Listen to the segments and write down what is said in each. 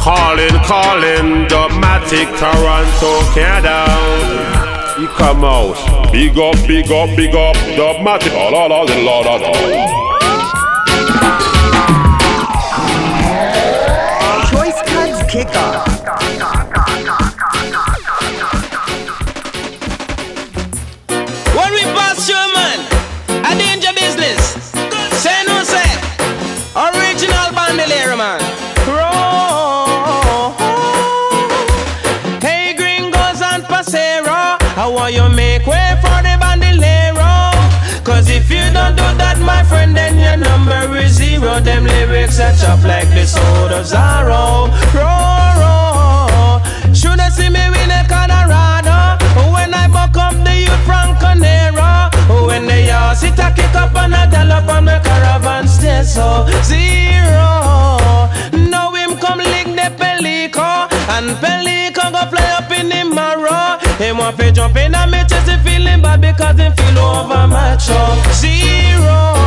Calling, calling, Dubmatic, Toronto, Canada. You come out. Big up, big up, big up, Dubmatic. Oh, la, la, la, la, la. Choice Cuts Kickoff. Zero. Them lyrics are chopped like the sword of Zorro. Roll. Should have seen me win a Colorado when I buck up the youth from Conero. When they all sit a kick up and a dollop on the caravan stay so zero. Now him come lick the pelico and pelico go fly up in the marrow. Him want to jump in and me chest he feeling bad because he feel over macho zero.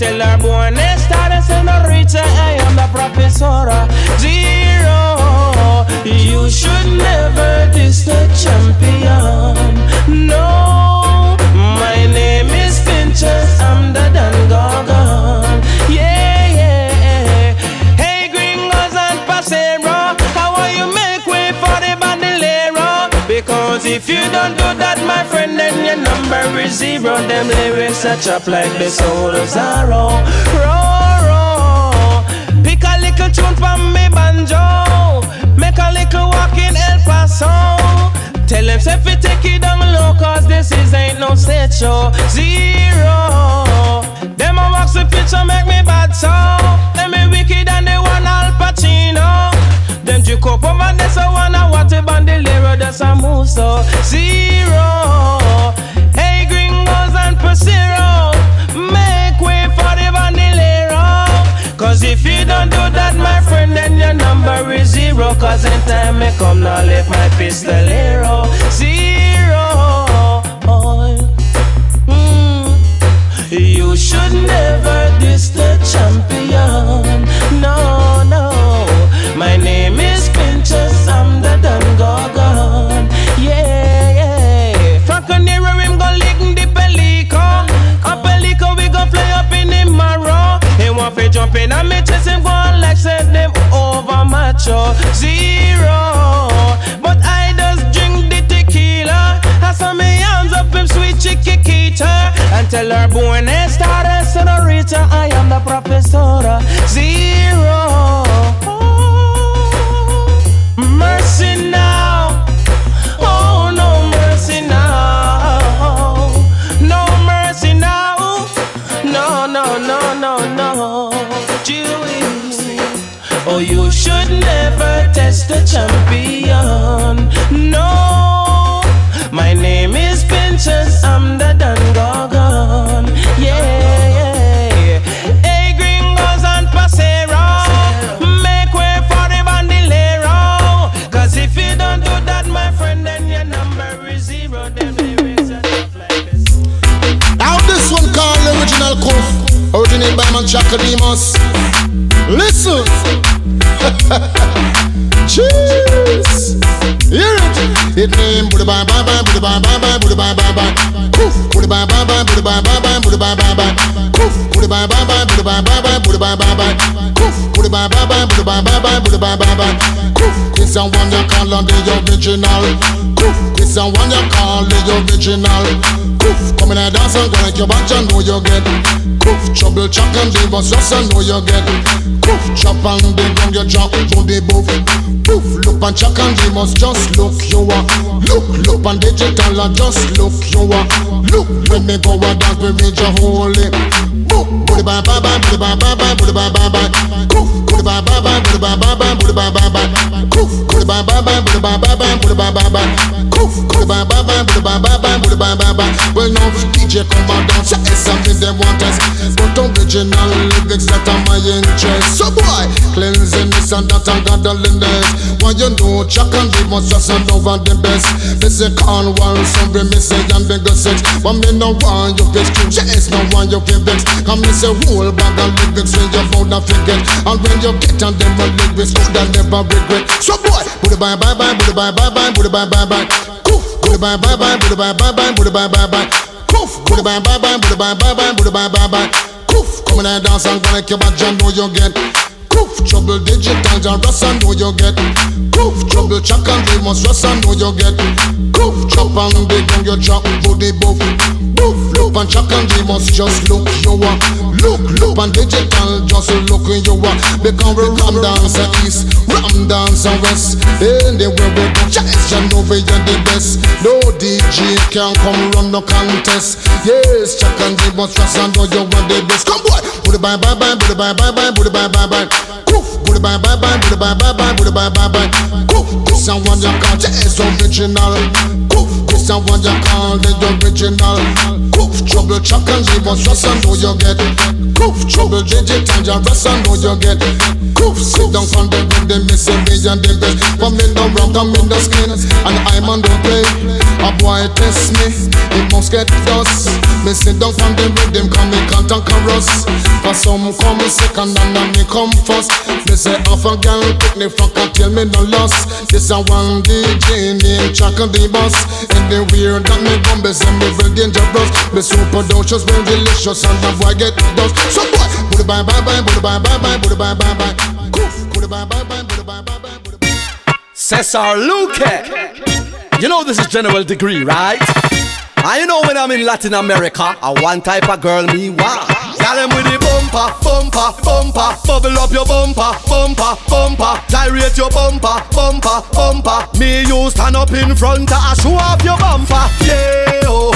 Tell her born started senorita I am the professora zero. You don't do that, my friend, then your number is zero. Them lyrics are chopped like the soul of Zorro. Roll. Pick a little tune from me banjo. Make a little walk in El Paso. Tell them if you take it down low, cause this is ain't no stage show. Zero. Them a walk the picture make me bad so. Them me Them drink up over there so wanna what a bandolero that's a move so. Zero. Hey gringos and pasero. Make way for the bandolero. Cause if you don't do that, my friend, then your number is zero. Cause in time me come now, left my pistolero. Zero. Mm. You should never macho. Zero. But I just drink the tequila. I saw me arms up him sweet chiquita. And tell her born started senorita. I am the professora. Zero. Oh, mercy now. Man Chaka Demus. Listen. Cheers. Hear it. It name Buddha bye bye bye Buddha bye bye bye Buddha bye bye bye. Koof. Buddha bye bye bye Buddha bye bye bye bye bye bye. Bye bye bye Buddha bye bye bye Buddha bye bye bye. Koof. Buddha bye bye bye Buddha bye. This one you call on the original. Koof. This one you call the original. Koof. Come in and dance and go your back, you know you get. Koof. Trouble chuck and leave us just and know you get. Koof. Chop and the ground you jump to the boof. Poof. Look and chuck and leave us just look you are. Look, look on digital, I just look you are. Look, when me go a dance, we reach a holy. Booty bye bye bye, booty bye bye bye, booty bye bye bye. Coof, booty bye bye bye, booty bye bye bye, booty bye, booty bye bye bye. Well now DJ come and dance, it's something they want us, but original lyrics that are my interest. So boy, cleansing this and that and this. Why you know Chuck and Dave must just send over the best. They say Cornwall, some me say and bigger sex, but me no want you fix true. Yes, no want you feel vex. Come me say whole bag of lyrics when you bound to forget, and when you get on them a lyrics, could I never regret. So boy, booty bye bye bye, booty bye bye bye, booty bye bye bye. Coof, booty bye bye bye, booty bye bye bye, booty bye bye bye. Coof, booty bye bye bye, booty bye bye bye, booty bye bye. Coof, come in and dance and go like your bad jam, know you get. Coof, trouble digital, and rust and you get. Coof, trouble chuck and they must rust and know you get. Coof, chop and big on your chop, body buff. Boof, look look and chuck and they must just look you are. Look, look and digital, just look you are. Because we ram dance and east, ram dance and west. Anywhere we go, just you know we are the best. No DJ can come run no contest. Yes, chuck and they must trust and know you are the best. Come boy, put it bye bye bye, put it bye bye bye, put it bye bye bye. Bye bye bye, put it bye bye bye. Coof, this and one you call original. Coof, this and one you call the original. Coof, trouble chuck and they must trust and know you get. Coof, trouble you rest and know you get. Coof, sit down from the rhythm, me say me and the best. But me no rock, I'm in the skin, and I'm on the play. A boy test me, he must get dust. Me sit down from the rhythm, come me can't conquer us. For some come second and then me come first. Me say half a girl pick me fuck and tell me no loss. This a one DJ named Chuck and the boss. Weird that me come, me say me very dangerous. Me super delicious, very delicious, and the boy get dust. So boy, put it bye bye bye, put it bye bye bye, put it bye bye bye. Cesar Luque. You know this is general degree, right? And you know when I'm in Latin America, I one type of girl me want. Got them with the bumper, bumper, bumper, bubble up your bumper, bumper, bumper, gyrate your bumper, bumper, bumper. Me you stand up in front and show off your bumper. Yeah, oh,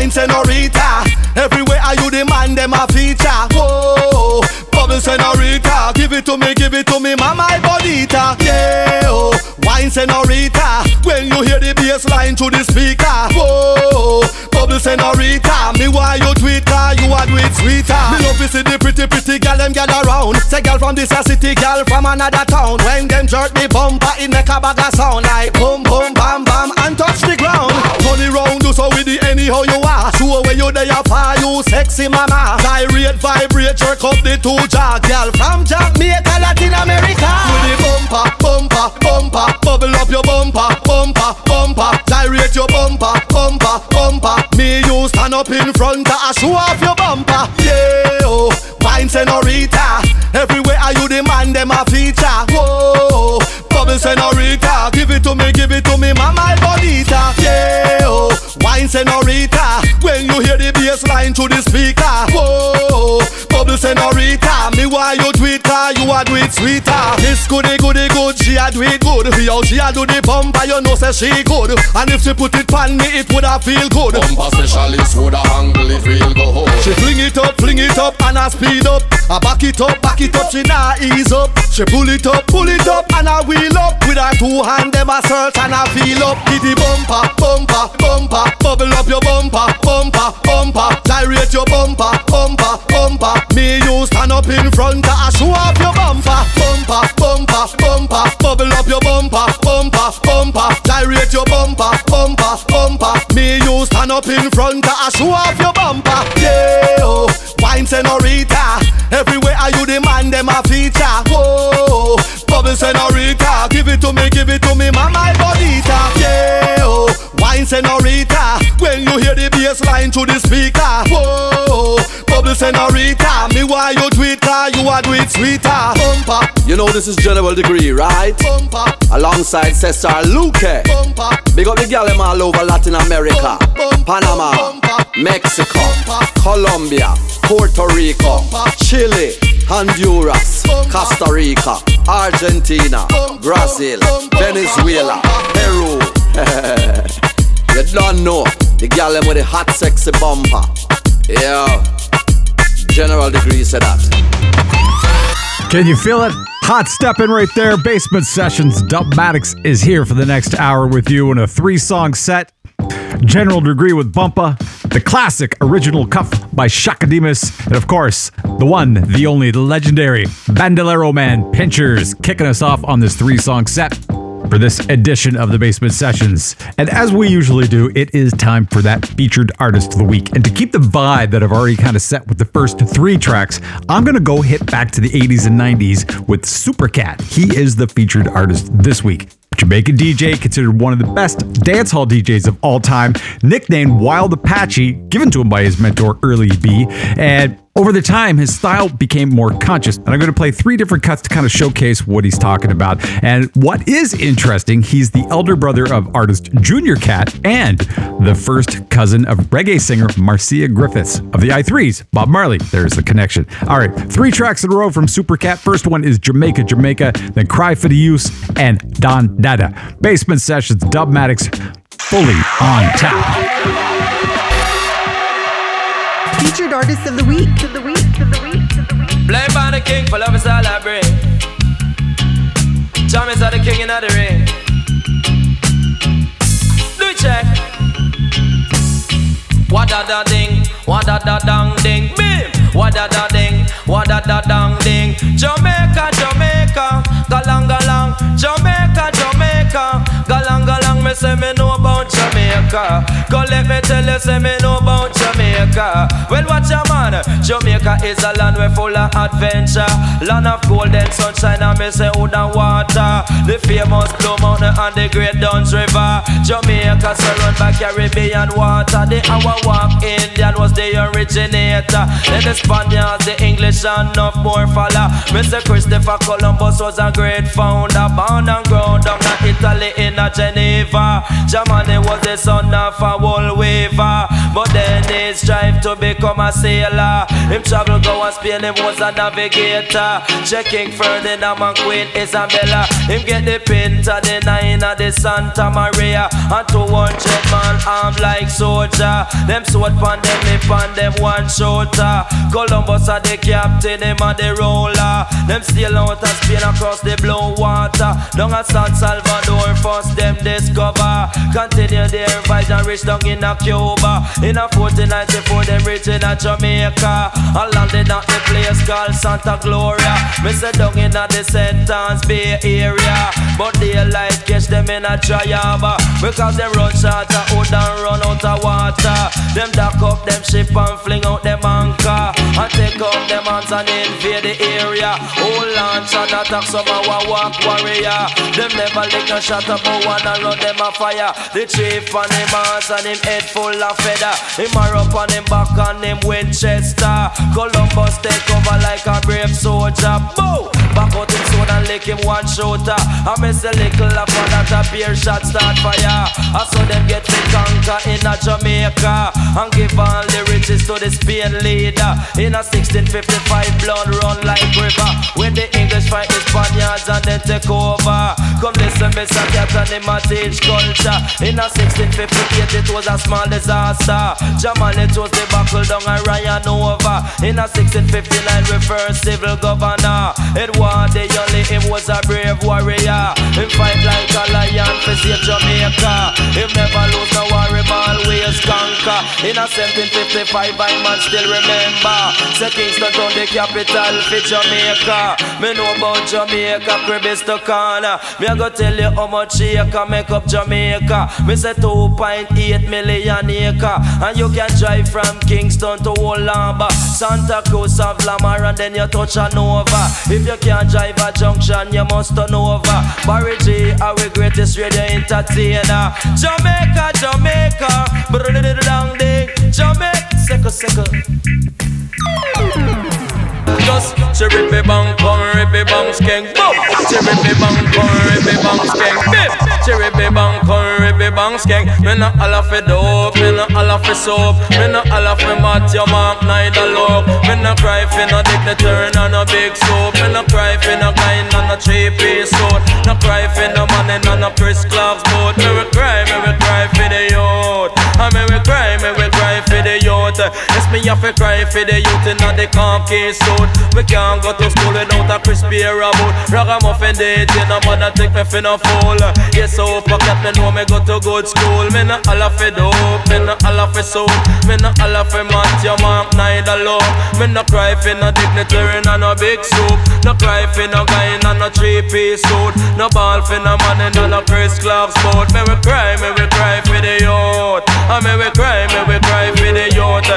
wine senorita. Everywhere are you the man, them a feature. Whoa, bubble senorita, give it to me, give it to me, mama bonita. Yeah, oh, wine senorita. When you hear the bass line to the speaker. Whoa, bubble senorita. Me why you tweet car, you a do it sweeter. Me love to see the pretty pretty gal them gather round. Say gal from this city, gal from another town. When them jerk me bumper, it make a bag of sound like boom boom bam bam and touch the ground. Turn round, do so with the anyhow you are. Show where you there you far, you sexy mama. Gyrate, vibrate, jerk up the two jaw, gal from Jamaica, Latin America. With the bumper, bumper, bumper, bubble up your bumper, bumper, bumper, gyrate your bumper, bumper, bumper. Me you stand up in front and show off your bumper. Yeah, oh, wine senorita. Everywhere are you the man, them a feature. Whoa, bubble senorita. Give it to me, give it to me, mama bonita. Yeah, oh, wine senorita. When you hear the bass line to the speaker. Whoa, bubble senorita. Me why you do it, car you a do it sweeter. This goody goody good, she a do it good. Yo, she a do the bumper, you know say she good. And if she put it on me, it woulda feel good. Bumper specialist would a angle it real go She fling it up, fling it up, and I speed up. I back it up, back it up, she nah ease up. She pull it up, pull it up, and I wheel up. With her two hand, them a search and I feel up. Hit the bumper, bumper, bumper, bubble up your bumper, bumper, bumper, gyrate your bumper, bumper, bumper. Me you stand up in front, I show off your bumper, bumper, bumper, bumper, bubble up your bumper, bumper, bumper, gyrate your bumper, bumper, bumper. Me you stand up in front, I show off your bumper. Yeah, oh, wine senorita. Everywhere are you the man, them a feature. Whoa, bubble senorita. Give it to me, give it to me, mama bonita. Yeah, oh, wine senorita. When you hear the bass line to the speaker. Whoa, bubble senorita. Me why you do it, car you a do it sweeter. Bumper, You know this is General Degree, right? bumper, Alongside Cesar Luque. bumper. Big up the gal them all over Latin America, Panama, Mexico, Colombia, Puerto Rico, Chile, Honduras, Costa Rica, Argentina, Brazil, Venezuela, Peru. you don't know. The gal them with the hot sexy bumper. Yeah, General Degree said that. Can you feel it? Hot stepping right there. Basement Sessions. Dubmatix is here for the next hour with you in a three song set. General Degree with Bumpa, the classic original cuff by Chaka Demus, and of course, the one, the only, the legendary Bandolero Man Pinchers kicking us off on this three song set for this edition of the Basement Sessions. And as we usually do, it is time for that featured artist of the week. And to keep the vibe that I've already kind of set with the first three tracks, I'm going to go hit back to the 80s and 90s with Supercat. He is the featured artist this week. Jamaican DJ, considered one of the best dancehall DJs of all time, nicknamed Wild Apache, given to him by his mentor Early B. And over the time, his style became more conscious. And I'm going to play three different cuts to kind of showcase what he's talking about. And what is interesting, he's the elder brother of artist Junior Cat and the first cousin of reggae singer Marcia Griffiths of the I-Threes, Bob Marley. There's the connection. All right, three tracks in a row from Super Cat. First one is Jamaica, Jamaica, then Cry for the Use, and Don Dada. Basement Sessions, Dubmatix, fully on tap. Featured artist of the week. Of the week. Of the week. Of the week. Play by the king, for love is all I bring. Tom is the king in the ring. Do it check. What da da ding, what da da dang ding, bim. What da da ding, what da da dang ding. Jamaica, Jamaica, galang galang. Jamaica, Jamaica, galang galang. Me say me know about Jamaica. Go let me tell you, say me know about Jamaica. Well, watch your man. Jamaica is a land where full of adventure, land of golden sunshine and me say wood and water. The famous Blue Mountain and the Great Dunn's River. Jamaica surrounded by Caribbean water. The walk Indian was the originator. Then the Spaniards, the English and enough more follow. Mr. Christopher Columbus was a great founder, born and grown down in Italy in a Geneva. Germany was the son of a wool weaver, but then he strive to become a sailor. Him travel go and Spain, him was a navigator. Checking Ferdinand and Queen Isabella. Him get the Pinta, the nine of the Santa Maria, and 200 man armed like soldier. Them sword pan them lip and them one shooter. Columbus are the captain, him and the roller. Them sail out of Spain across the blue water. Down at San Salvador, first them discover. Continue their voyage and reach down in a Cuba. In a 1494, them reach in a Jamaica. I landed at the place called Santa Gloria. Me say down in a the Sentence Bay area. But daylight catch them in a triaba. Because them run short of wood and run out of water. Them dock up them ship and fling out them anchor. And take out them hands and invade the area. Hold launch and attack some our walk warrior. Them never lick a shot up but and run them a fire. The chief and him ass and him head full of feather. Him are up on him back and him Winchester. Columbus take over like a brave soldier. Boom! Back out him sword and lick him one shooter. I miss a little of one that a pair shot start fire. I saw them get the conquer in a Jamaica and give all the riches to the Spain leader. In a 1655 blood run like river. When the English fight the Spaniards and then take over. Come listen, Mr. Cat and him a teach culture. In a 1658 it was a small disaster. Jamal it was the buckle down and Ryan over. In a 1659 we first civil governor. Edward D'Oyley him was a brave warrior. Him fight like a lion for save Jamaica. Him never lose no war, him always conquer. In a 1755 I man still remember. Say Kingston town the capital for Jamaica. Me know about Jamaica, is corner. Me a go tell you how much acre make up Jamaica. Me say 2.8 million acre. And you can drive from Kingston to Wolamba. Santa Cruz of Lamar and then you touch a Nova. If you can't drive a junction, you must turn over. Barry G, our greatest radio entertainer. Jamaica, Jamaica. Brrrr ding. Jamaica, second, second just Cherry be bang, come, ribby bang, skank, boom Cherry be bang, come, ribby bang, skank, bim! Cherry be bang, come, ribby bang, skank. Me no alla fi dope, me no alla fi soap. Me no alla fi mat, your mark, neither look. Me no cry fi no dick, the turn on a big soap. Me no cry fi no kind, on a three-piece suit. No cry fi no money, on a Chris Clark's boat me have to cry for the youth in the conky suit. We can't go to school without a crispy boot. Ragamuffin date, you know, mother take me for no fool. Yes, so pocket me know me go to good school. Me no all of it dope, me no all of it soap. Me no all of it mat, your mark neither low. Me no cry for no dignitary, no no big soup. No cry for no guy no three piece suit. No ball for no man in no Chris Clark's boat. Me we cry, me we cry for the youth. And me we cry, me we cry for the youth.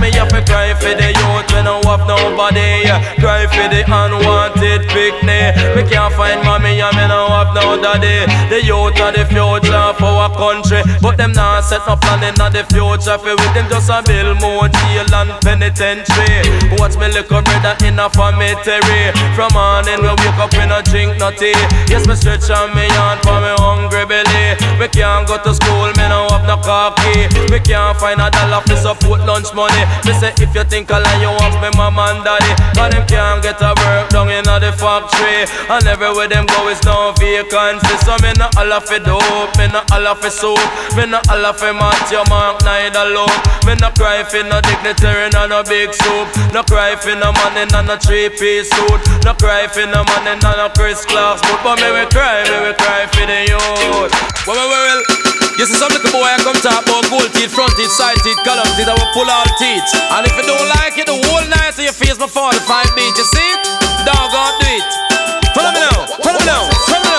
Me have to cry for the youth when I have nobody. Cry for the unwanted picnic. Me can't find mommy and me no have no daddy. The youth are the future for our country, but them not set no plan in the future. For with them just a build more jail and penitentiary. Watch me little brother in a cemetery. From morning we wake up we no drink no tea. Yes, me stretch on me yarn for me hungry belly. Me can't go to school, me no have no coffee. Me can't find a dollar for support lunch money. Me say if you think I lie, you ask me mama and daddy. Cause them can't get a work down in the factory. And everywhere them go is no vacancy. So me no all of it dope, me no all of it soup. Me no all of it mat, your mark neither low. Me no cry for no dignitary, no no big soup. No cry for no money, no no three piece suit. No cry for no money, no no Chris Clark's boot. But me we cry, me we cry for the youth. Well, well, well. You see some little boy I come talk about gold teeth, front teeth, side teeth, column teeth, I will pull all teeth. And if you don't like it, the whole night so your face my 45 beat, you see? Dog, go do it. Follow me now, follow me now, follow me now.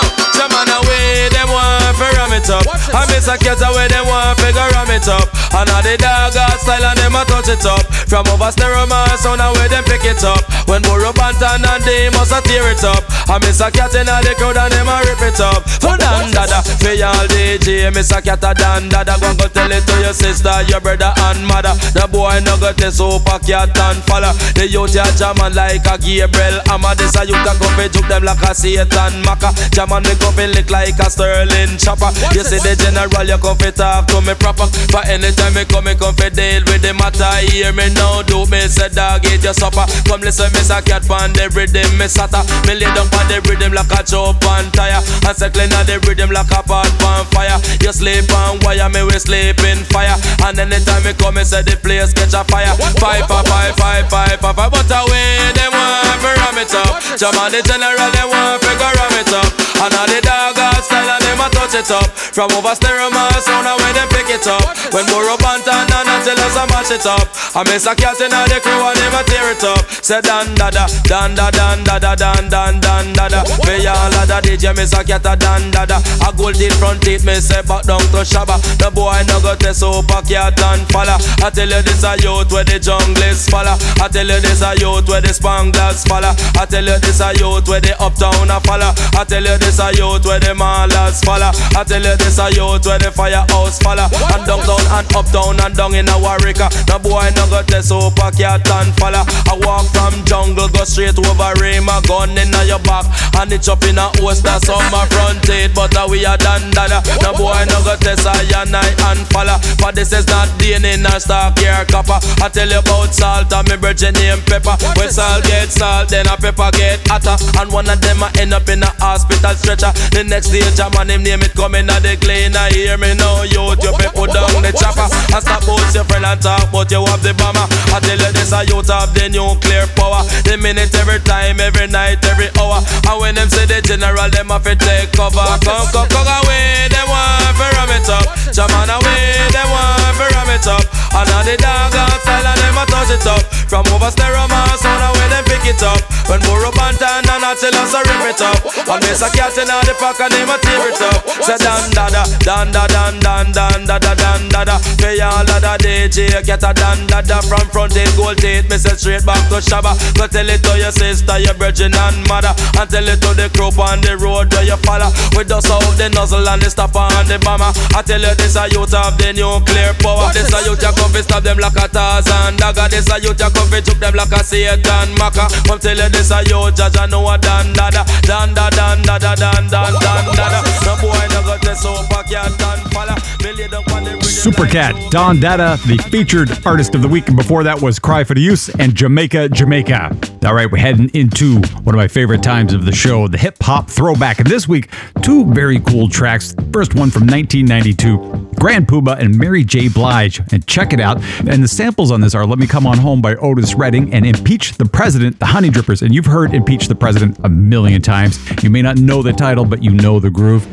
It up. I miss a cat away, them want to ram it up. And now the dog got style and them a touch it up. From over stereo man, sound away them pick it up. When Burro Banton and they must a tear it up. I miss a cat in the crowd and them a rip it up. For dan dada, for y'all DJ, miss a cat a dan dada. Go go tell it to your sister, your brother and mother. The boy no got this super cat and follow. The youth ya jamming like a Gabriel. Amma this a youth a go fi juke them like a Satan Maka. Jamming me go fi lick like a Sterling chopper. You see the general, you come fi talk to me proper. But anytime me come, me come fi deal with the matter. Hear me now, do me say dog eat your supper. Come listen, me a cat pan the rhythm, me sata. Me lay down pan the rhythm like a chop on tire. And circling on the rhythm like a pot on fire. You sleep on wire, me we sleep in fire. And anytime me come, me say the place catch a fire. Five, five, five, five, five, five, five. But away, them want to ram it up. Jam on the general, they want to go ram it up. And all the dog style and them a touch it up. From over stereo man, sound and when them pick it up. When Burro Banton and until us a mash it up. I miss a cat in the crew and a tear it up. Say dan da da, dan da dan da da dan dan dan da da. Me all a da DJ miss a cat a dan da da. A gold teeth front teeth me say back down to Shabba. The boy no go test super cat and falla. I tell you this a youth where the jungle is falla. I tell you this a youth where the spanglers falla. I tell you this a youth where the uptown a falla. I tell you this a youth where the mallas falla. I tell you this a youth where the firehouse falla. And downtown and uptown and down in a Warwick. No boy no go test super cat and falla. I walk from jungle go straight over rain. My gun in your back and it up in a host that's on my front teeth. But uh, we are done dada. No boy no go test I and I and falla. But this is not DNA a stock here copper. I tell you about salt and me virgin name pepper. When salt get salt, then a pepper get hotter. And one of them a end up in a hospital stretcher. The next day, Jaman him name it coming at the. I hear me now, youth, you be put down the chopper. I stop out your friend and talk, but you have the bomber. I tell you this, a youth have the nuclear power. The minute, every time, every night, every hour. And when them say the general, them have to take cover. Come, come, come away, them want to ram it up. Jaman away, them want to ram it up. And now the dog style and them a touch it up. From over stereo man, sound away them pick it up. When Burro Banton and I tell us a rip it up. And miss a cat in the pack and them a tear it up. Say dan da da, dan da dan dan dan da da dan da da. Pay all of the DJ, get a dan da da. From front teeth, gold teeth, me say straight back to Shabba. Go tell it to your sister, your virgin and mother. And tell it to the crew on the road where you follow. We dust out the nozzle and the stopper and the bomber. I tell you this a youth of the nuclear power. This a youth you come fi stop them like a Tarzan dagger. This a youth you come fi juke them like a Satan Maka. Come tell you this, a yo, judge, I know a dan da da, dan da dan da da dan dan dan da da. No boy no go test so pack dan falla. Me lay down on the Supercat, Don Dada, the featured artist of the week. And before that was Cry for the Use and Jamaica, Jamaica. All right, we're heading into one of my favorite times of the show, the hip hop throwback. And this week, two very cool tracks. First one from 1992, Grand Puba and Mary J. Blige. And check it out. And the samples on this are Let Me Come On Home by Otis Redding and Impeach the President, the Honey Drippers. And you've heard Impeach the President a million times. You may not know the title, but you know the groove.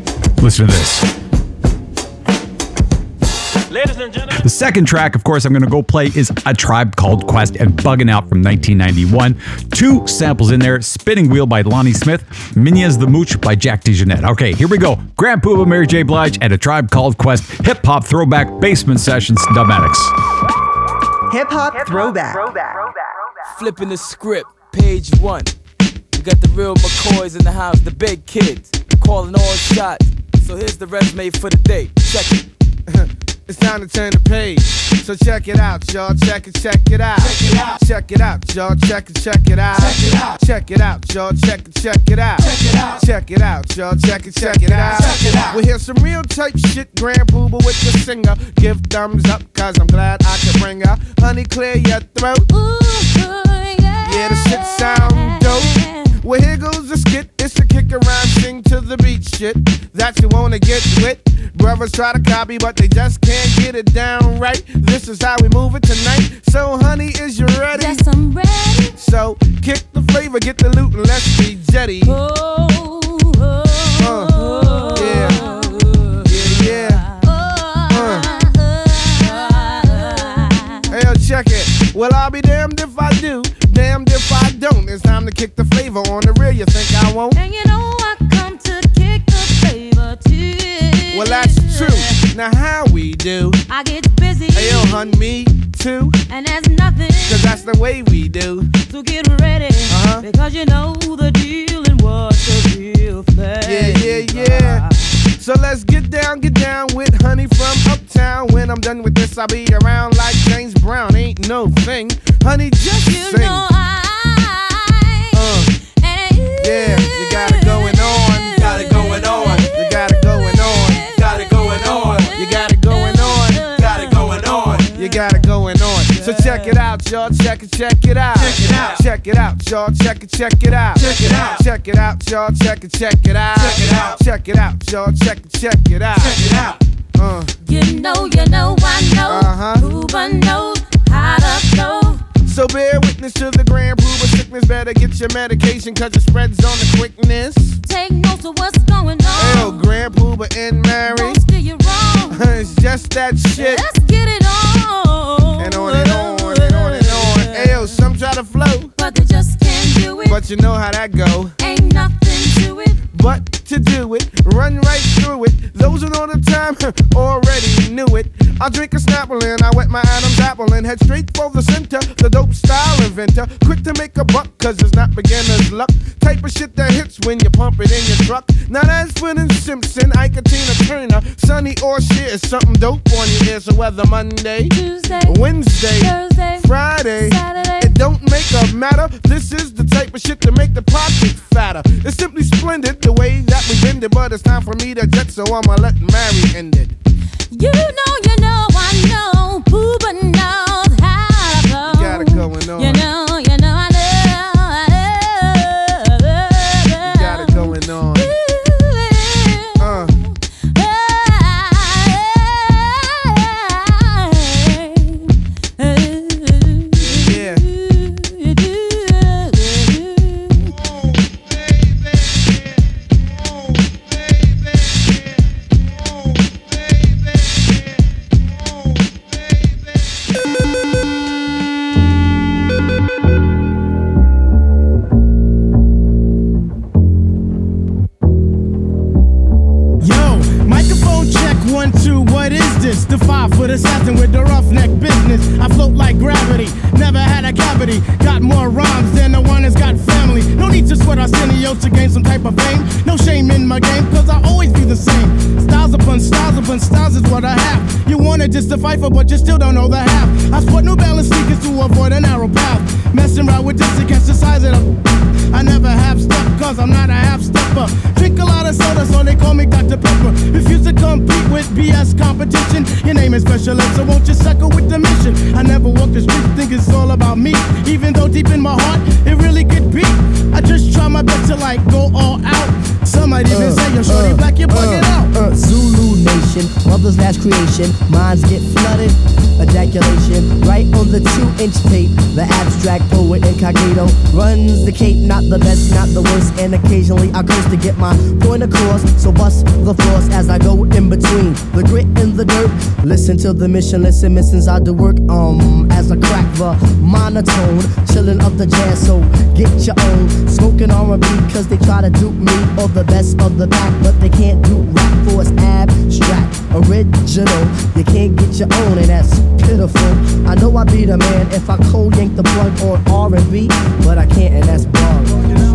Listen to this. Ladies and gentlemen. The second track, of course, I'm going to go play is A Tribe Called Quest and Bugging Out from 1991. Two samples in there Spinning Wheel by Lonnie Smith, Minya's the Mooch by Jack DeJohnette. Okay, here we go. Grand Puba, Mary J. Blige, and A Tribe Called Quest, hip hop throwback basement sessions, Dubmatix. Hip hop throwback. Flipping the script, page one. We got the real McCoys in the house, the big kids, calling all shots. So here's the resume for the day. Check it. It's time to turn the page. So check it out, y'all. Check it, check it out. Check it out, check it out, y'all. Check it, check it out. Check it out, check it out, y'all. Check it, check it out. Check it out, check it out, y'all. Check it, check it out. Check it out. We hear some real type shit, Grand Puba with the singer. Give thumbs up, cause I'm glad I could bring her. Honey, clear your throat. Ooh, ooh yeah. Yeah, the shit sound dope. Well, here goes the skit. It's a kick around, sing to the beat shit. That you wanna get with. Brothers try to copy, but they just can't get it down right. This is how we move it tonight. So, honey, is you ready? Yes, I'm ready. So, kick the flavor, get the loot, and let's be jetty. Uh, yeah. Yeah, yeah. Uh. Hey, yo, check it. Well, I'll be damned if I do, damned if I don't. It's time to kick the flavor on the real. You think I won't? And you know I come to kick the flavor too. Well, that's true. Now, how we do? I get busy. Hey, yo, hun, me too. And there's nothing. Cause that's the way we do. So get ready. Uh-huh. Because you know the deal and what's the real flavor. Yeah, yeah, yeah. So let's get down, get down with honey from uptown. When I'm done with this, I'll be around like James Brown. Ain't no thing. Honey, just You sing. Out, y'all. Check it, check it out. Check it out. Check it out, y'all. Check it, check it out. Check it out. Check it out, y'all. Check it, check it out. Check it out. Check it out, y'all. Check it, check it out. Check it out. Uh. You know, you know, I know. Uh-huh. Puba knows how to flow. So bear witness to the grand Puba sickness. Better get your medication, cause it spreads on the quickness. Take notes of what's going on. Hell, on. grand Puba and Mary. Don't steer you wrong. it's just that shit. Let's get it on. And on and on flow, But they just can't do it. but you know how that go. Ain't nothing to it. But to do it, run right through it. Those who know the time already knew it. I drink a Snapple and I wet my Adam's apple and head straight for the center. The dope style inventor, quick to make a buck, cause it's not beginner's luck. Type of shit that hits when you pump it in your truck. Now that's Finn Simpson, Ike Tina Turner, Sunny or shit is something dope on your ear. So whether Monday, Tuesday, Wednesday, Thursday, Friday, Saturday. Don't make a matter. This is the type of shit to make the pocket fatter. It's simply splendid the way that we bend it, but it's time for me to jet, so I'ma let Mary end it. You know, you know, I know. Puba knows how to. Got it going on. You know, just to fight for, but you still don't know the half. I sport New Balance sneakers to avoid a narrow path. Messing around with this to catch the size of the. I never have step, cause I'm not a half stepper. Drink a lot of soda, so they call me Dr. Pepper. Refuse to compete with BS competition. Your name is special so won't you suckle with the mission? I never walk the street, think it's all about me. Even though deep in my heart, it really could be. I just try my best to like go all out. Some might even uh, say, yo, shorty uh, black, you're bugging uh, out. Uh, Zulu Nation, mother's last creation. Minds get flooded, ejaculation. Right on the two inch tape, the abstract poet incognito runs the cape, not the best, not the worst. And occasionally I curse to get my point across. So bust the floors as I go in between the grit and the dirt. Listen to the mission, listen, missions I do work. Um, as I crack the monotone, chilling up the jazz. So get your own smoking R&B, cause they try to dupe me or the best of the pack, but they can't do rap for it's abstract, original. You can't get your own, and that's pitiful. I know I'd be the man if I cold yank the plug on R&B, but I can't, and that's wrong.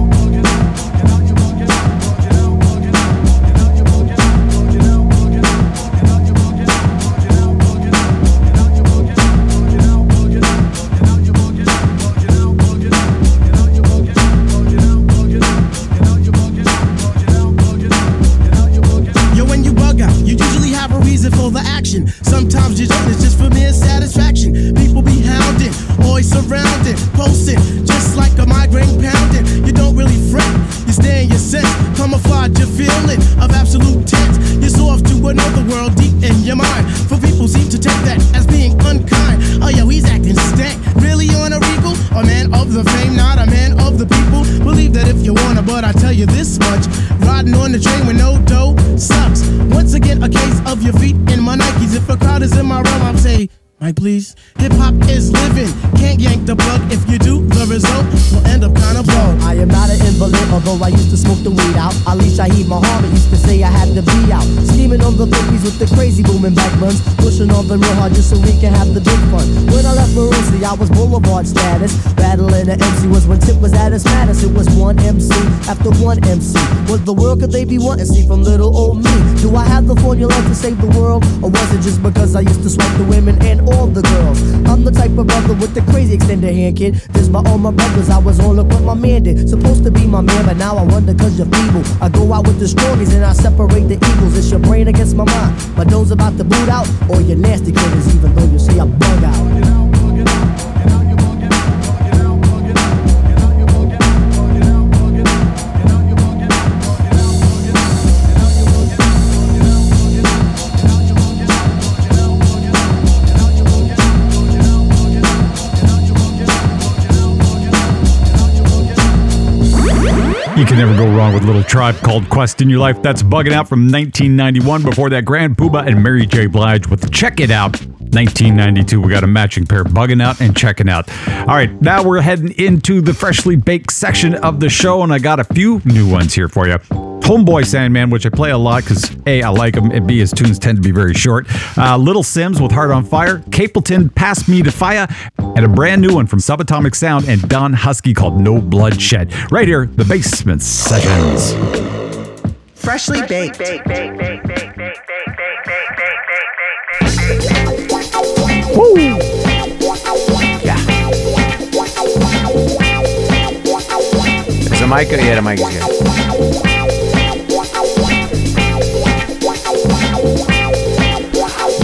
Pushing real hard just so we can have the big fun. When I left Maroonsley, I was Boulevard status. Battling the MC was when Tip was at its maddest. It was one MC after one MC. What the world could they be wanting? See from little old me. Do I have the formula to save the world? Or was it just because I used to swipe the women and all the girls? I'm the type of brother with the crazy extended hand, kid. This by all my brothers. I was on look what my man did. Supposed to be my man, but now I wonder cause you're feeble. I go out with the strongies and I separate the evils. It's your brain against my mind. My doe's about to boot out, or your nasty even though you see I bug out. You can never go wrong with Little Tribe called Quest in Your Life. That's Bugging Out from 1991. Before that, Grand Puba and Mary J. Blige with Check It Out. 1992. We got a matching pair, Bugging Out and Checking Out. All right, now we're heading into the freshly baked section of the show, and I got a few new ones here for you. Homeboy Sandman, which I play a lot because A, I like him, and B, his tunes tend to be very short. Uh, Little Simz with Heart on Fire, Capleton, Pass Me to Fire, and a brand new one from Subatomic Sound and Don Husky called No Bloodshed. Right here, the Basement Sessions. Freshly baked. Woo! Yeah. Is the mic? Yeah, the mic is good.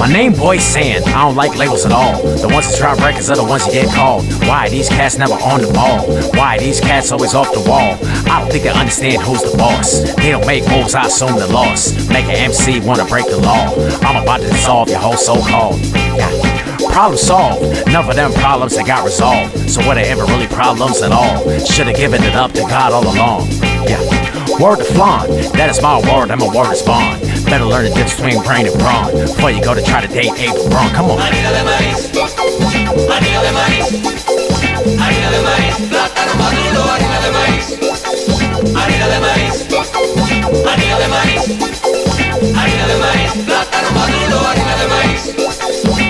My name Boy Sand. I don't like labels at all. The ones that drop records are the ones that get called. Why these cats never on the ball? Why these cats always off the wall? I don't think they understand who's the boss. They don't make moves, I assume the loss. Make an MC wanna break the law. I'm about to dissolve your whole so-called. Yeah. Problem solved. Enough of them problems that got resolved. So were there ever really problems at all? Should've given it up to God all along. Yeah. Word to flan, that is my word, I'm a word is bond. Better learn the difference between brain and brawn before you go to try to date April Braun. Come on. Harina de maíz, plátano maduro, harina de maíz.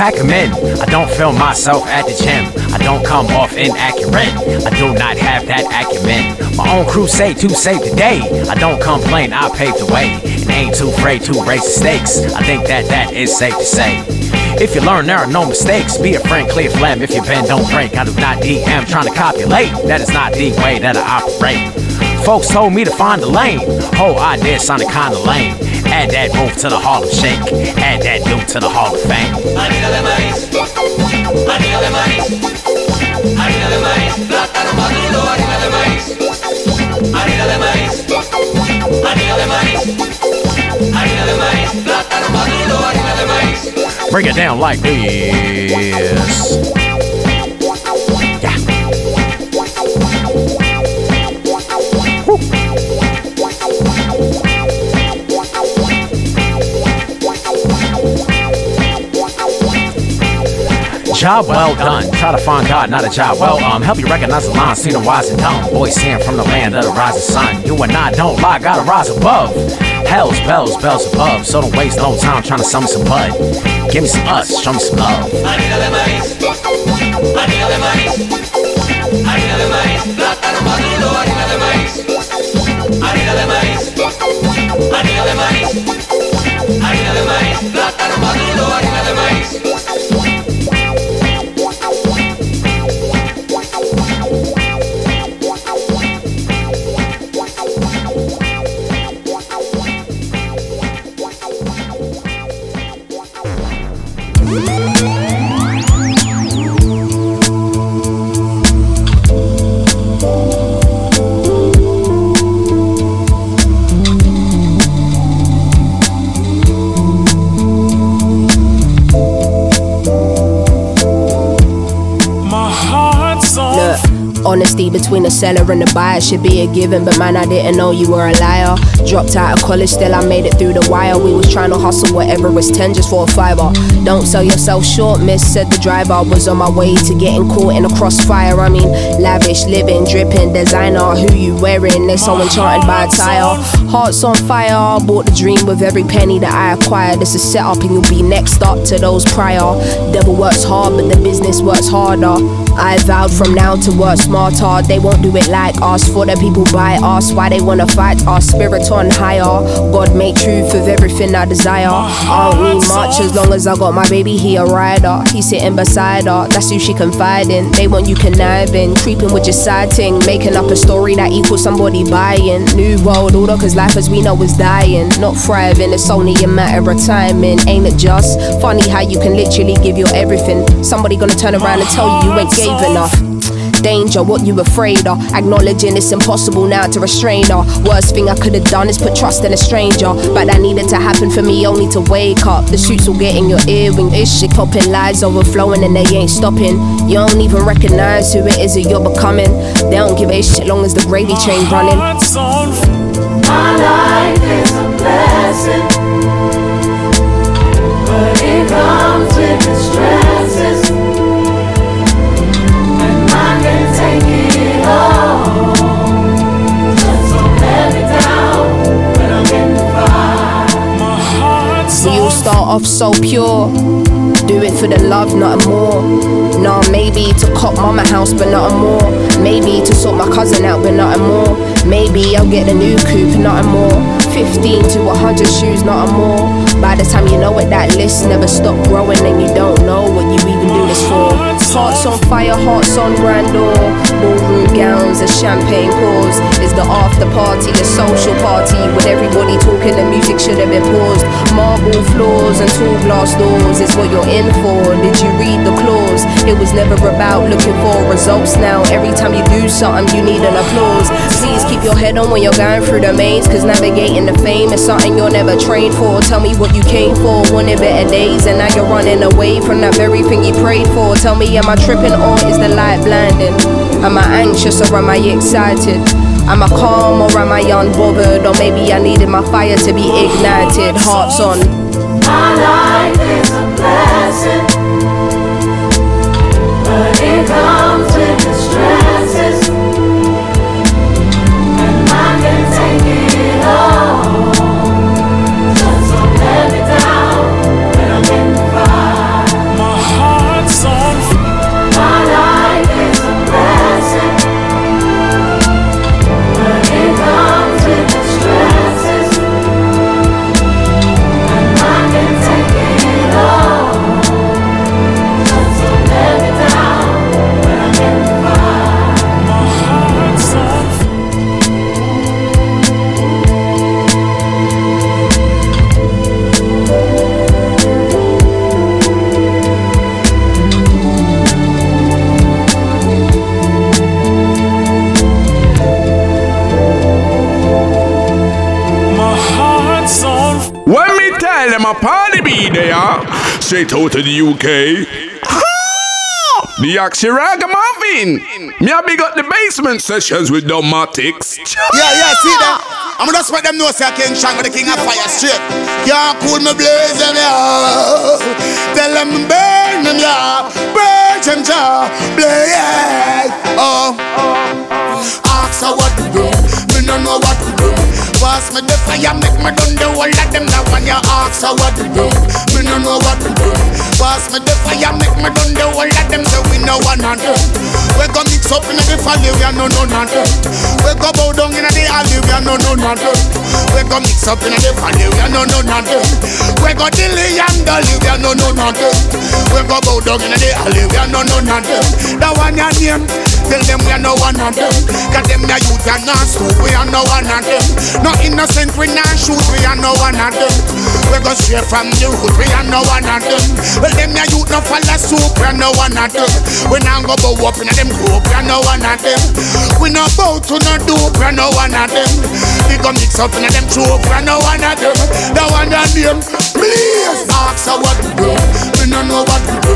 Pack 'em in. I don't film myself at the gym. I don't come off inaccurate. I do not have that acumen. My own crusade to save the day. I don't complain, I paved the way. And ain't too afraid to raise the stakes. I think that that is safe to say. If you learn, there are no mistakes. Be a friend, clear phlegm. If you bend, don't break. I do not DM trying to copulate. That is not the way that I operate. Folks told me to find a lane. Whole idea sounded kinda lame. Add that move to the Hall of Shake. Add that dude to the Hall of Fame. Harina de maíz, harina de maíz, harina de maíz, plátano maduro, plátano maduro, harina de maíz. Break it down like this. Job well done. Try to find God, not a job. Well, um, help you recognize the line, seen the wise and dumb. Boy, seeing from the land of the rising sun. You and I don't lie, gotta rise above. Hell's bells, bells above. So don't waste no time trying to summon some bud. Give me some us, show me some love. Harina de maíz, harina de maíz, harina de maíz, plátano maduro, harina de maíz, harina de maíz, harina de maíz, harina between the seller and the buyer should be a given, but man, I didn't know you were a liar. Dropped out of college, still I made it through the wire. We was trying to hustle whatever was 10 just for a fiver. Don't sell yourself short, miss, said the driver. Was on my way to getting caught in a crossfire. I mean, lavish, living, dripping, designer. Who you wearing? They so enchanted by a tire. Hearts on fire, bought the dream with every penny that I acquired. This is set up, and you'll be next up to those prior. Devil works hard, but the business works harder. I vowed from now to work smarter. They won't do it like us. For the people by us, why they wanna fight us? Spirit on higher. God made truth of everything I desire. I don't need much as long as I got my baby. He a rider. He sitting beside her. That's who she confide in. They want you conniving, creeping with your side ting, making up a story that equals somebody buying. New world order, cause life as we know is dying, not thriving. It's only a matter of timing, ain't it just funny how you can literally give your everything? Somebody gonna turn around and tell you you ain't gave enough. Danger, what you afraid of? Acknowledging it's impossible now to restrain her. Worst thing I could have done is put trust in a stranger. But that needed to happen for me only to wake up. The shoots will get in your ear when this shit popping, lies overflowing and they ain't stopping. You don't even recognize who it is that you're becoming. They don't give a shit long as the gravy train running. My life is a blessing, but it comes with its stresses, start off so pure. Do it for the love, nothing more. Nah, maybe to cop mama house, but nothing more. Maybe to sort my cousin out, but nothing more. Maybe I'll get a new coupe, nothing more. 15 to 100 shoes, nothing more. By the time you know it, that list never stop growing, and you don't know what you even do this for. Hearts on fire, hearts on grandeur. And champagne pours. Is the after party a social party with everybody talking? The music should have been paused. Marble floors and tall glass doors is what you're in for. Did you read the clause? It was never about looking for results now. Every time you do something, you need an applause. Please keep your head on when you're going through the maze, cause navigating the fame is something you're never trained for. Tell me what you came for, wanted better days, and now you're running away from that very thing you prayed for. Tell me, am I tripping or is the light blinding? Am I anxious or am I excited? Am I calm or am I unbothered? Or maybe I needed my fire to be ignited. Hearts on. My life is a blessing, party be there. Straight out to the UK. The Yaxi Ragamuffin. Me a big up the basement sessions with Dubmatix. Yeah, yeah, see that? I'm gonna just let them know say I King Shang the king of fire straight. Can't cool me blazing, yeah. Tell them burn them, yeah. Burn them, yeah. Blaze. Oh. Ask her what to do. Me no know what to do. Pass me the fire, make me done the whole of them. Now when you ask her what to do, me no know what to do. Pass me the fire, make me done the whole of them. So we know one another. We go mix up in the valley, we are no no another. We go bow down in the alley, we are no no another. We go mix up in the valley, we are no no another. We go dilly and dolly, we are no no another. We go bow down in the alley, we are no no another. That one your name, tell them we are no one of them. Cause them your youth are not school, we are no one of them. No innocent, we not shoot, we are no one of them. We go straight from the hood, we are no one of them. Well, them your youth no follow suit, we are no one of them. We not go bow up in them group, we are no one of them. We no bow to no dupe, we are no one of them. We go mix up in them troop, we are no one of them. The one of them, please ask what to do. We no know what to do.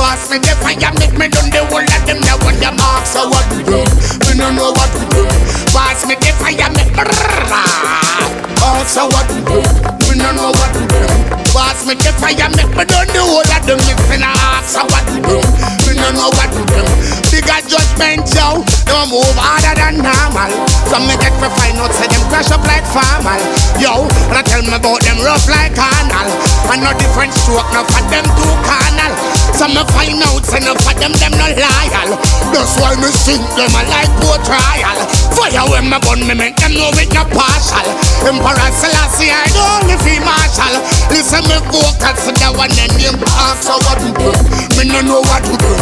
Pass me the fire, make me done the whole of them. The one them ask her what to do. We no know what to do. Pass me the fire, make me ask her what to do. We no know what to do. Pass me the fire, make me done the whole of them. If no ask her what to do, we no know what to do. Bigger judgment, yo. Don't move harder than normal. Some me get me find out, say them crash up like farmal. Yo, and I tell me about them rough like carnal. And no different stroke, no for them too carnal. Some me find out, say no for them, them no loyal. That's why me sing them a like poor trial. Fire when me gun, me make them know it no partial. Emperor Selassie, I don't live in marshal. Listen me vocals, so that one and name ask her what to do. Me no know what to do.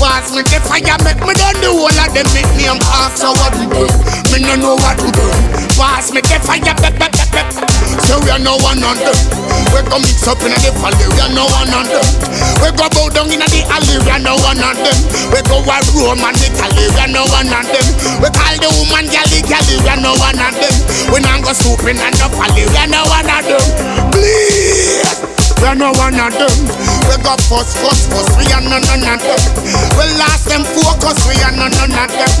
Pass me the fire, make me done the whole of them make me ask her what to do. Me no know what to do. Pass me the fire, pep, pep, pep, pep. So we are no one on them. We go mix up in the valley, we are no one on them. We go bow down in the alley, we are no one on them. We go a Rome and Italy, we are no one on them. We call the woman galley galley, we are no one on them. We not go soup in the valley, we are no one on them. Please. We are no one of them. We got fuss, fuss, fuss. We are no none of them. We lost them focus. We are no none of them.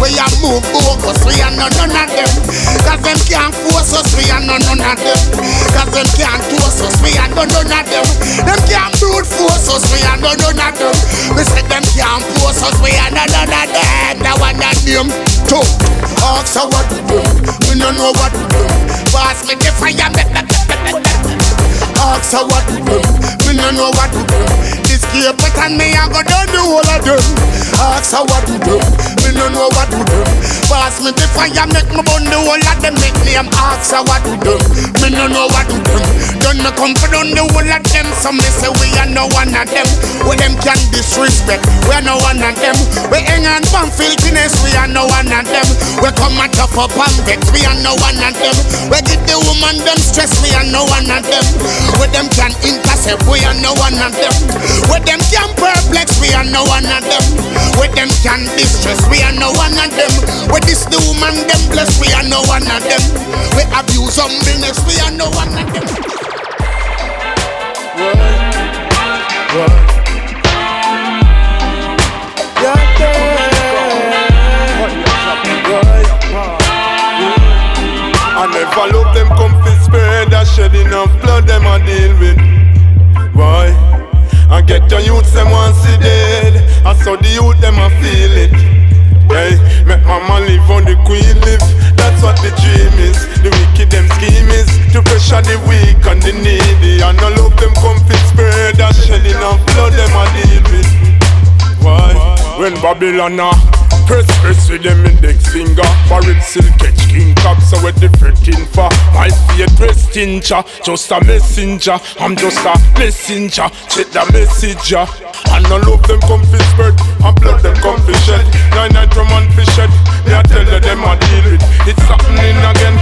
We are move focus. We are no none of them. Cause them can't force us. We are no none of them. Cause them can't toss us. We are no none of them. Them can't brute force us. We are no none of them. We said them can't force us. We are no none of them. That one that name too. Ask her what to do. We don't know what to do. Pass me the fire. Ask her what to do. Me no know what to do. This cape and me I go down the whole of them. Ask her what to do. Me no know what to do. Pass me the fire, make me burn the whole of them. Make me am ask her what to do. Me no know what do. Don't me come for down the whole of them. So me say we are no one of them. We them can disrespect. We are no one of them. We hang on from filthiness. We are no one of them. We come and tough up and vex. We are no one of them. We give the woman them stress. We are no one of them. With them can intercept, we are no one of them. With them can perplex, we are no one of them. With them can distress, we are no one of them. With this the woman them bless, we are no one of them. We abuse humbleness, we are no one of them. I never love them comfy spirit that shed enough blood them I deal with. Get your youth them once a dead. I saw the youth them I feel it. Hey, make mama live on the queen live. That's what the dream is. The wicked them scheme is to pressure the weak and the needy. And I love them comfy spirit that shed enough blood them I deal with. Why? When Babylon a press press with them index finger. Barrel still catch king cock so what the fretting for My feet press tincha Just a messenger. I'm just a messenger Check the messenger And I love them comfy spread And blood them comfy shed. Nine night rum and fish shed Me I tell you them I deal with. It's happening again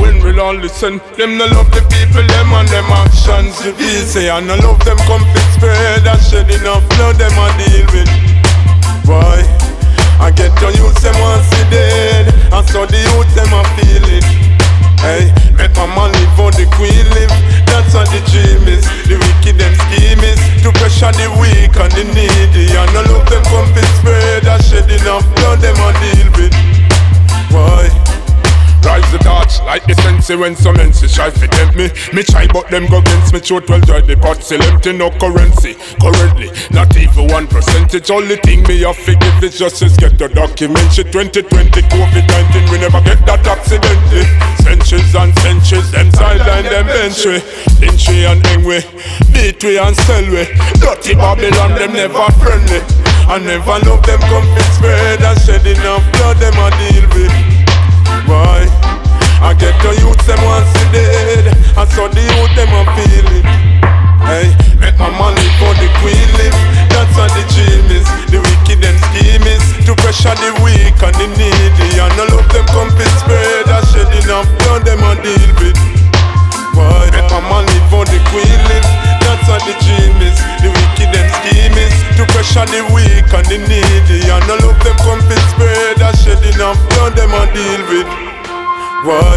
when we'll all listen, them no love the people, them and them actions. Easy And I love them comfy spread and shed enough blood them I deal with. Boy, I get to use them once a dead And so the youth them I feel it Hey, make mama live how the queen live. That's what the dream is. The wicked them scheme is to pressure the weak and the needy. And all of them come to spread and shed enough blood them a deal with. Why? Rise the torch like the sensei when some menses try to tempt me. Me try but them go against me throat well dry the pot still empty no currency. Currently, not even one percentage. Only thing me have to give is just is get the document. Shit 2020 COVID 19 we never get that accidentally. Centuries and centuries them sideline them entry. Lynchy and Engwe, beat we and sell we. Dirty Babylon them never friendly. I never love them come spread and shed enough blood them a deal with. Why? I get the youth them see dead And so the youth them a feel it. Hey, make my money for the queen live That's how the dream is The wicked them scheme is To pressure the weak and the needy. And all of them come to spread And shed enough blood them a deal with. Why? Make my money for the queen live That's how the dream is The wicked them scheme is To pressure the weak and the needy deal with Why?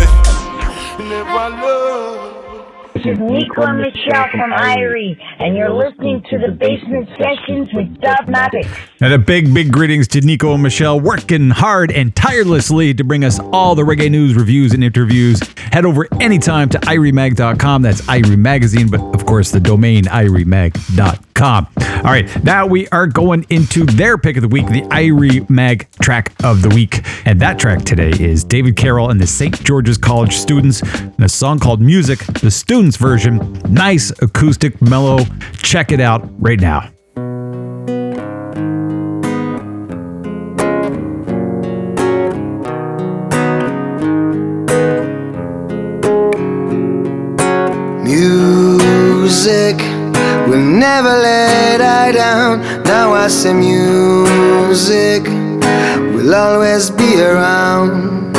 Never love This is Nico and Michelle from Irie, and you're listening to the Basement Sessions with Dub Dubmatix. And a big, big greetings to Nico and Michelle, working hard and tirelessly to bring us all the reggae news, reviews, and interviews. Head over anytime to iriemag.com. That's Irie Magazine, but of course, the domain iriemag.com. All right, now we are going into their pick of the week, the Irie Mag track of the week. And that track today is David Carroll and the St. George's College students, and a song called Music, the students' version. Nice, acoustic, mellow. Check it out right now. Music will never let I down. Now I say music will always be around.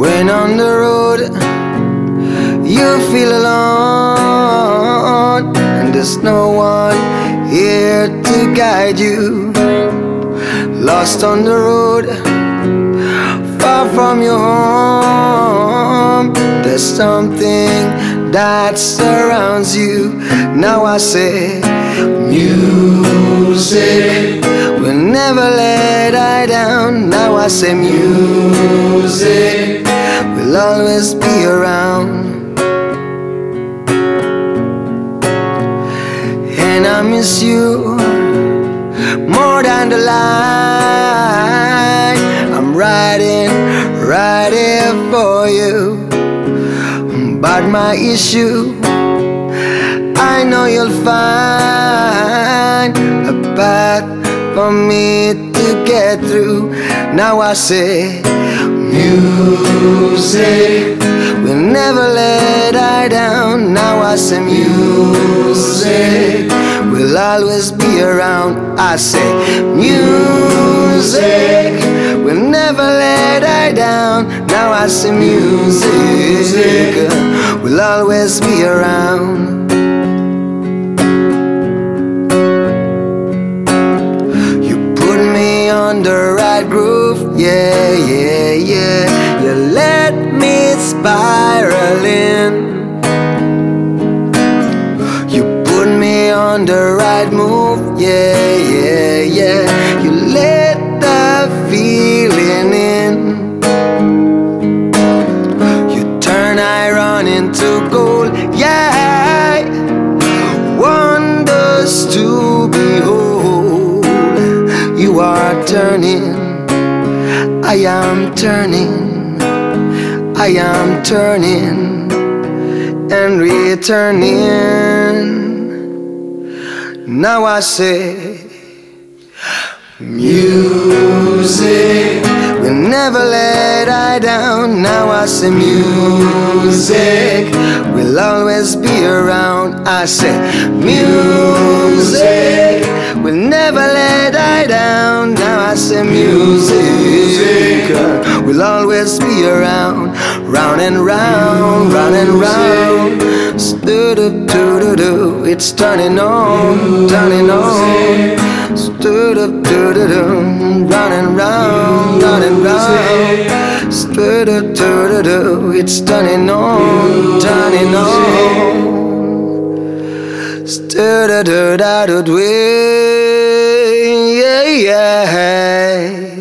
When on the road you feel alone, and there's no one here to guide you. Lost on the road far from your home. There's something that surrounds you. Now I say, music will never let I down. Now I say, music will always be around. And I miss you more than the light. My issue, I know you'll find a path for me to get through. Now I say, music will never let I down. Now I say, music will always be around. I say, music will never let I down. Now I say, music will always be around. You put me on the right groove, yeah, yeah, yeah. You let me spiral yeah, yeah, yeah. You let that feeling in. You turn iron into gold, yeah. Wonders to behold. You are turning, I am turning, I am turning and returning. Now I say, music will never let I down. Now I say, music will always be around. I say, music will never let I down. Now I say, music will always be around. Round and round, round and round. Do do do do do. It's turning on, turning on. Do do do do do. Round and round, round and round. Do-do-do-do-do. It's turning on, turning on. Do-do-do-do-do. Yeah, yeah.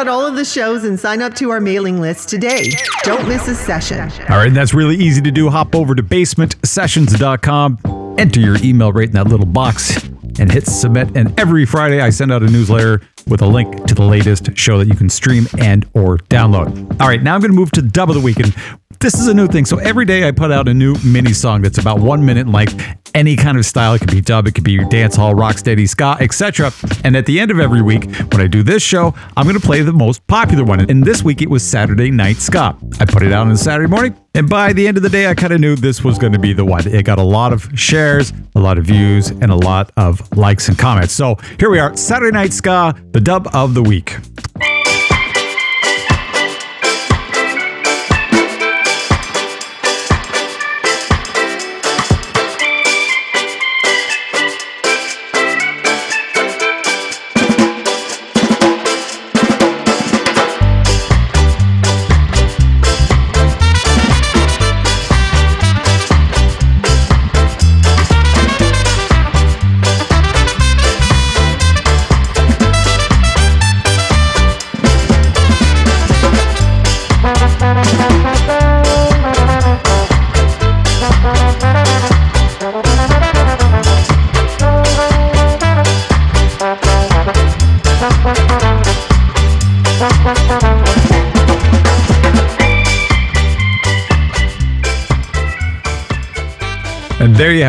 Out all of the shows and sign up to our mailing list today. Don't miss a session. All right, that's really easy to do. Hop over to basementsessions.com, enter your email right in that little box, and hit submit. And every Friday, I send out a newsletter with a link to the latest show that you can stream and or download. All right, now I'm going to move to the dub of the week, and this is a new thing. So every day I put out a new mini song that's about one minute in length, any kind of style. It could be dub, it could be dance hall, rock steady, ska, etc. And at the end of every week, when I do this show, I'm going to play the most popular one. And this week it was Saturday Night Ska. I put it out on Saturday morning, and by the end of the day, I kind of knew this was going to be the one. It got a lot of shares, a lot of views, and a lot of likes and comments. So here we are, Saturday Night Ska, the dub of the week.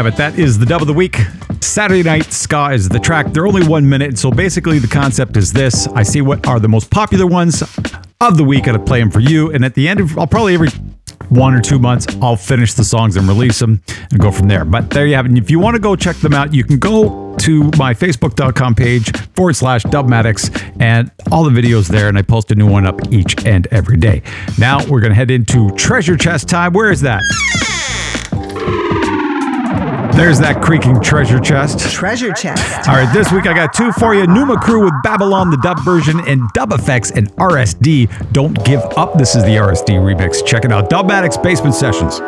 Have it. That is the dub of the week. Saturday Night Ska is the track. They're only one minute. So basically, the concept is this I see what are the most popular ones of the week. I play them for you. And at the end of, I'll probably every one or two months, I'll finish the songs and release them and go from there. But there you have it. And if you want to go check them out, you can go to my facebook.com page forward slash dubmatix and all the videos there. And I post a new one up each and every day. Now we're going to head into treasure chest time. Where is that? There's that creaking treasure chest. Treasure chest. All right, this week I got two for you. Numa Crew with Babylon, the dub version, and Dub FX and RSD. Don't give up. This is the RSD remix. Check it out. Dubmatix Basement Sessions.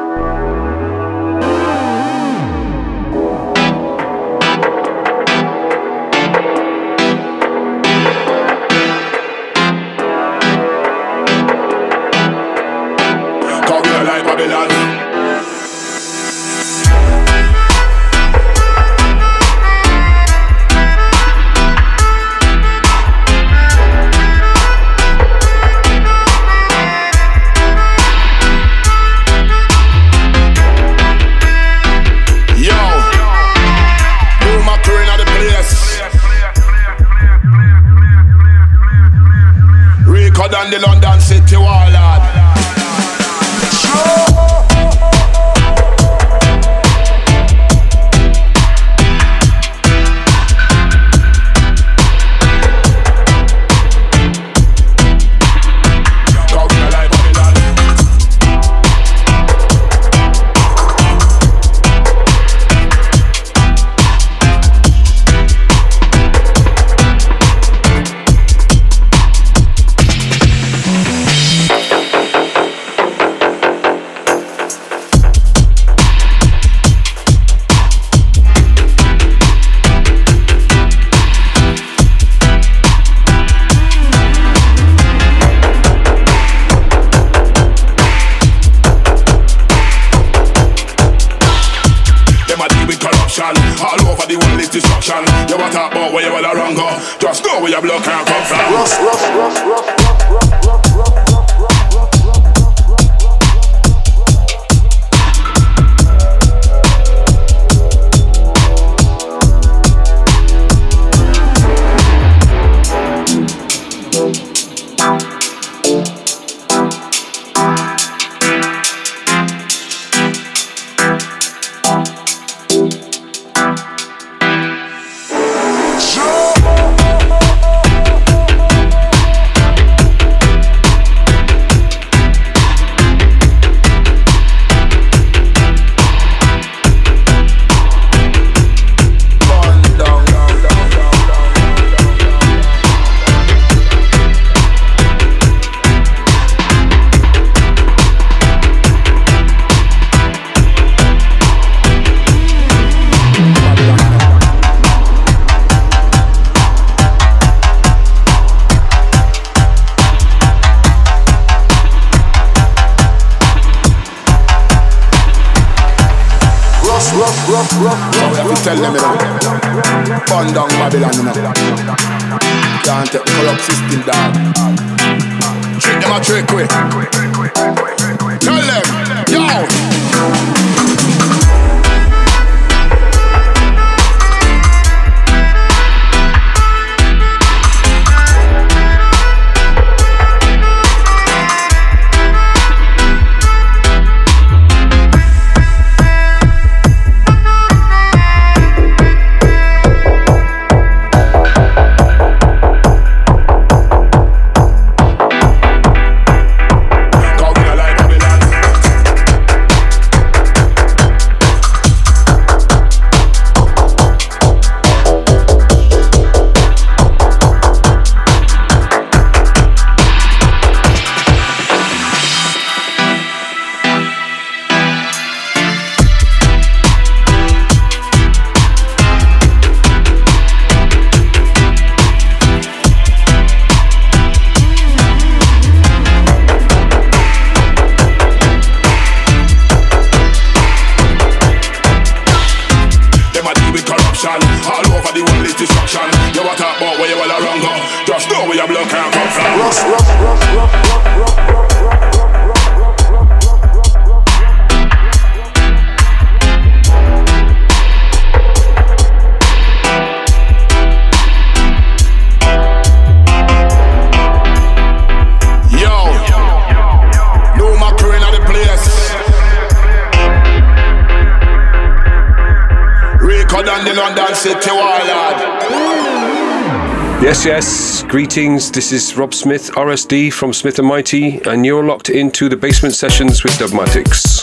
City Wall, Yes. Greetings. This is Rob Smith, RSD from Smith & Mighty, and you're locked into the basement sessions with Dubmatix.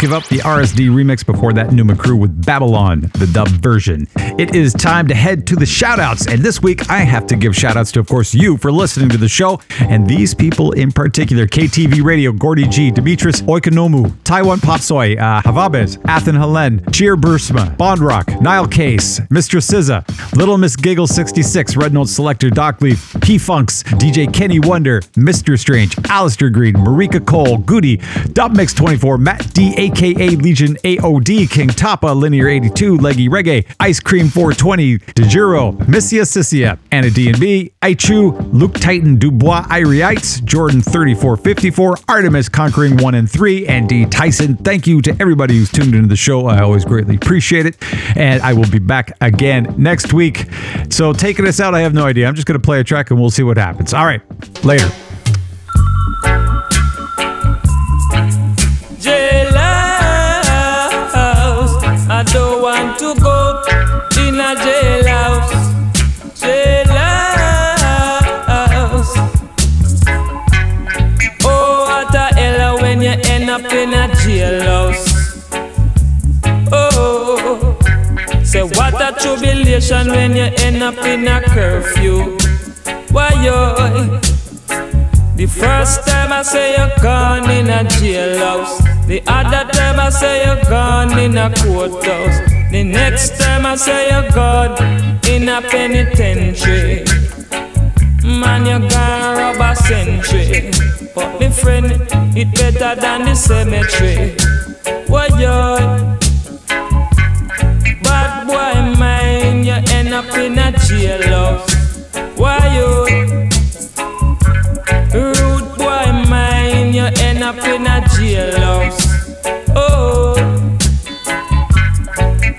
Don't Give Up, the RSD remix before that Numa Crew with Babylon, the dub version. It is time to head to the shoutouts, and this week I have to give shoutouts to, of course, you for listening to the show, and these people in particular KTV Radio, Gordy G, Demetris Oikonomu, Taiwan Popsoy, uh, Havabes, Athen Helen, Cheer Bursma, Bond Rock, Nile Case, Mr. SZA, Little Miss Giggle 66, Red Note Selector, Doc Leaf, P Funks, DJ Kenny Wonder, Mr. Strange, Alistair Green, Marika Cole, Goody, Dub Mix 24, Matt D, aka Legion AOD, King Tapa, Linear 82, Leggy Reggae, Ice Cream 420, DeJuro, Missia Sissia, Anna D&B, Aichu, Luke Titan, Dubois, Iriites, Jordan 3454, Artemis Conquering 1 and 3, and D Tyson. Thank you to everybody who's tuned into the show. I always greatly appreciate it. And I will be back again next week. So taking us out, I have no idea. I'm just going to play a track and we'll see what happens. All right, later. Tribulation when you end up in a curfew. Why yo? The first time I say you're gone in a jailhouse. The other time I say you're gone in a courthouse. The next time I say you're gone in a penitentiary. Man, you gone rob a century. But me friend, it better than the cemetery. Why yo? Jailhouse. Why you? Rude boy mind, you end up in a jailhouse. Oh,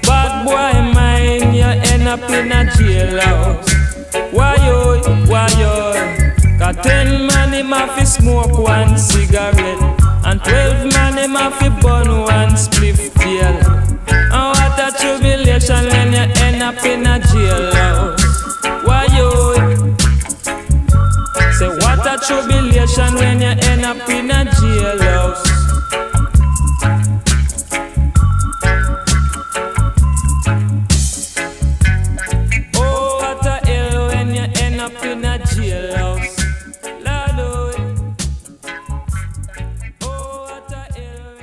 bad boy mind, you end up in a jailhouse. Why yo, why yo? Got ten man him have to smoke one cigarette, tribulation when you end up in a jailhouse.